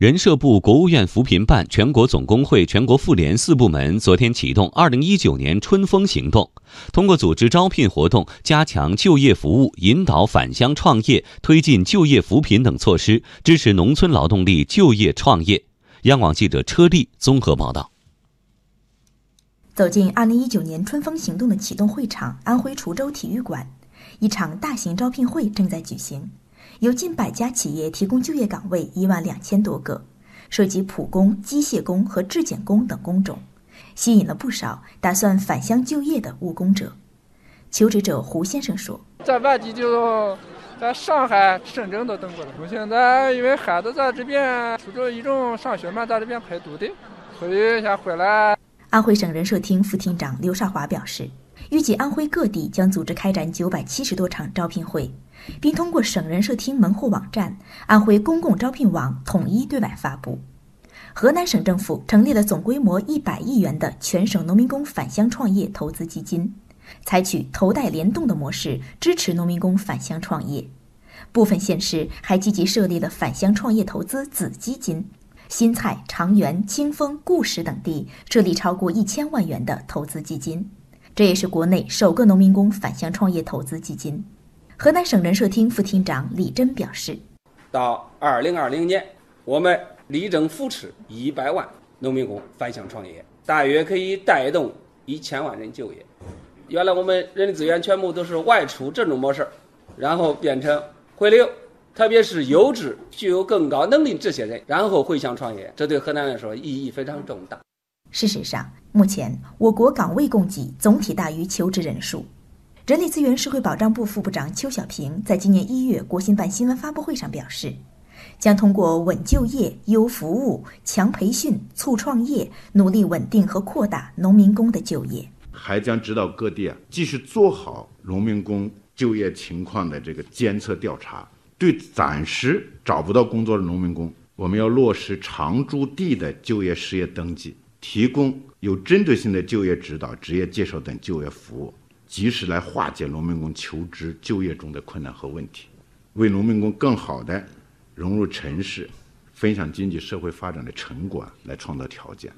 人社部、国务院扶贫办、全国总工会、全国妇联四部门昨天启动二零一九年春风行动，通过组织招聘活动、加强就业服务、引导返乡创业、推进就业扶贫等措施，支持农村劳动力就业创业。央广记者车丽综合报道。走进二零一九年春风行动的启动会场——安徽滁州体育馆，一场大型招聘会正在举行。有近百家企业提供就业岗位一万两千多个，涉及普工、机械工和质检工等工种，吸引了不少打算返乡就业的务工者。求职者胡先生说：“在外地就在上海、深圳都等过了。我现在因为孩子在这边初中一中上学嘛，在这边陪读的，所以想回来。”安徽省人社厅副厅长刘少华表示，预计安徽各地将组织开展九百七十多场招聘会。并通过省人社厅门户网站“安徽公共招聘网”统一对外发布。河南省政府成立了总规模一百亿元的全省农民工返乡创业投资基金，采取头贷联动的模式支持农民工返乡创业。部分县市还积极设立了返乡创业投资子基金，新蔡、长垣、清丰、固始等地设立超过一千万元的投资基金，这也是国内首个农民工返乡创业投资基金。河南省人社厅副厅长李真表示，到二零二零年，我们力争扶持一百万农民工返乡创业，大约可以带动一千万人就业。原来我们人力资源全部都是外出这种模式，然后变成回流，特别是优质、具有更高能力这些人，然后回乡创业，这对河南来说意义非常重大。事实上，目前我国岗位供给总体大于求职人数。人力资源社会保障部副部长邱小平在今年一月国新办新闻发布会上表示，将通过稳就业、优服务、强培训、促创业，努力稳定和扩大农民工的就业。还将指导各地啊，继续做好农民工就业情况的这个监测调查。对暂时找不到工作的农民工，我们要落实常住地的就业失业登记，提供有针对性的就业指导、职业介绍等就业服务。及时来化解农民工求职就业中的困难和问题，为农民工更好的融入城市、分享经济社会发展的成果来创造条件。